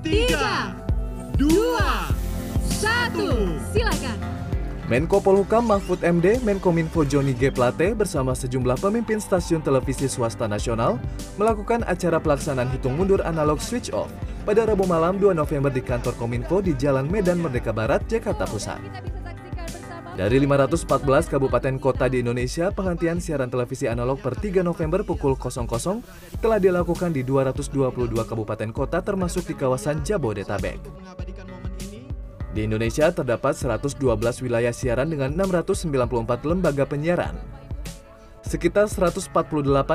tiga, dua, satu. Silakan. Menko Polhukam Mahfud MD, Menkominfo Joni G. Plate bersama sejumlah pemimpin stasiun televisi swasta nasional melakukan acara pelaksanaan hitung mundur analog switch off pada Rabu malam 2 November di kantor Kominfo di Jalan Medan Merdeka Barat, Jakarta Pusat. Dari 514 kabupaten kota di Indonesia, penghentian siaran televisi analog per 3 November pukul 00 telah dilakukan di 222 kabupaten kota termasuk di kawasan Jabodetabek. Di Indonesia terdapat 112 wilayah siaran dengan 694 lembaga penyiaran. Sekitar 148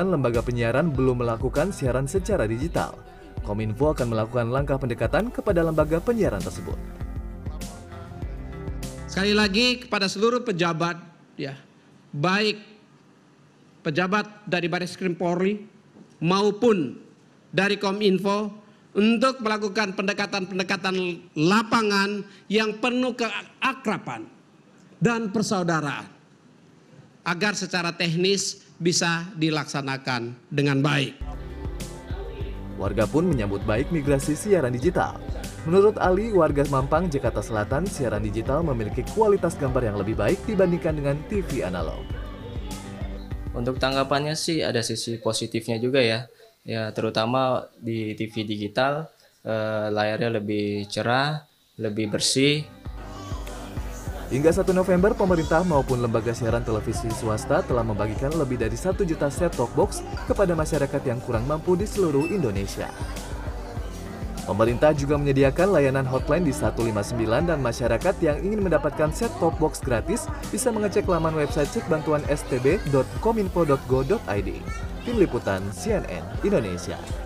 lembaga penyiaran belum melakukan siaran secara digital. Kominfo akan melakukan langkah pendekatan kepada lembaga penyiaran tersebut. Sekali lagi kepada seluruh pejabat ya, baik pejabat dari Baris Krim Polri maupun dari Kominfo untuk melakukan pendekatan-pendekatan lapangan yang penuh keakraban dan persaudaraan agar secara teknis bisa dilaksanakan dengan baik. Warga pun menyambut baik migrasi siaran digital. Menurut Ali, warga Mampang, Jakarta Selatan, siaran digital memiliki kualitas gambar yang lebih baik dibandingkan dengan TV analog. Untuk tanggapannya sih ada sisi positifnya juga ya ya terutama di TV digital eh, layarnya lebih cerah, lebih bersih. Hingga 1 November, pemerintah maupun lembaga siaran televisi swasta telah membagikan lebih dari 1 juta set-top box kepada masyarakat yang kurang mampu di seluruh Indonesia. Pemerintah juga menyediakan layanan hotline di 159 dan masyarakat yang ingin mendapatkan set-top box gratis bisa mengecek laman website cekbantuan stb.kominfo.go.id. Tim Liputan CNN Indonesia.